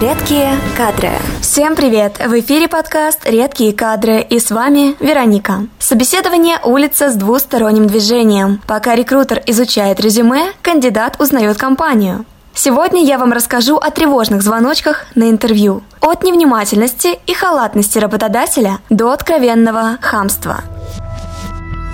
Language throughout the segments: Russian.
Редкие кадры. Всем привет! В эфире подкаст «Редкие кадры» и с вами Вероника. Собеседование улица с двусторонним движением. Пока рекрутер изучает резюме, кандидат узнает компанию. Сегодня я вам расскажу о тревожных звоночках на интервью. От невнимательности и халатности работодателя до откровенного хамства –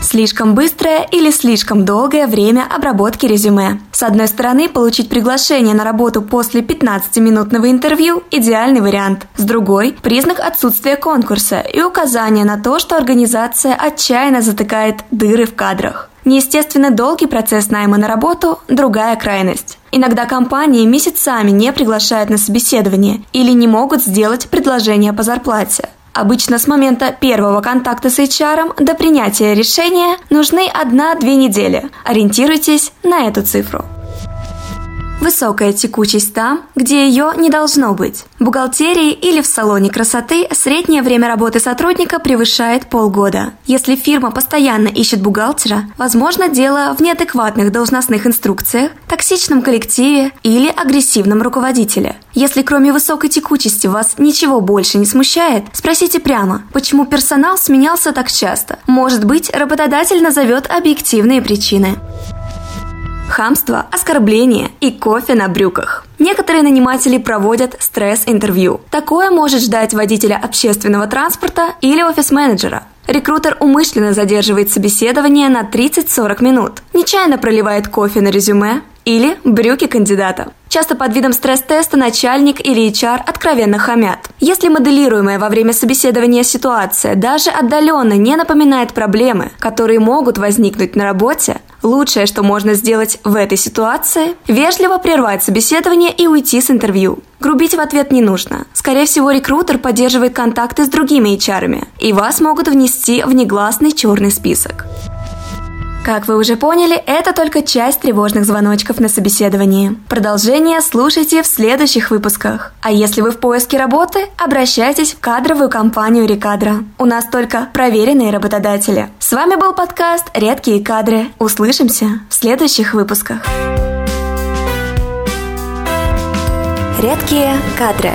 Слишком быстрое или слишком долгое время обработки резюме. С одной стороны, получить приглашение на работу после 15-минутного интервью – идеальный вариант. С другой – признак отсутствия конкурса и указание на то, что организация отчаянно затыкает дыры в кадрах. Неестественно долгий процесс найма на работу – другая крайность. Иногда компании месяцами не приглашают на собеседование или не могут сделать предложение по зарплате. Обычно с момента первого контакта с HR до принятия решения нужны 1-2 недели. Ориентируйтесь на эту цифру. Высокая текучесть там, где ее не должно быть. В бухгалтерии или в салоне красоты среднее время работы сотрудника превышает полгода. Если фирма постоянно ищет бухгалтера, возможно дело в неадекватных должностных инструкциях, токсичном коллективе или агрессивном руководителе. Если кроме высокой текучести вас ничего больше не смущает, спросите прямо, почему персонал сменялся так часто. Может быть, работодатель назовет объективные причины хамство, оскорбление и кофе на брюках. Некоторые наниматели проводят стресс-интервью. Такое может ждать водителя общественного транспорта или офис-менеджера. Рекрутер умышленно задерживает собеседование на 30-40 минут, нечаянно проливает кофе на резюме или брюки кандидата. Часто под видом стресс-теста начальник или HR откровенно хамят. Если моделируемая во время собеседования ситуация даже отдаленно не напоминает проблемы, которые могут возникнуть на работе, лучшее, что можно сделать в этой ситуации – вежливо прервать собеседование и уйти с интервью. Грубить в ответ не нужно. Скорее всего, рекрутер поддерживает контакты с другими HR, и вас могут внести в негласный черный список. Как вы уже поняли, это только часть тревожных звоночков на собеседовании. Продолжение слушайте в следующих выпусках. А если вы в поиске работы, обращайтесь в кадровую компанию Рекадра. У нас только проверенные работодатели. С вами был подкаст «Редкие кадры». Услышимся в следующих выпусках. Редкие кадры.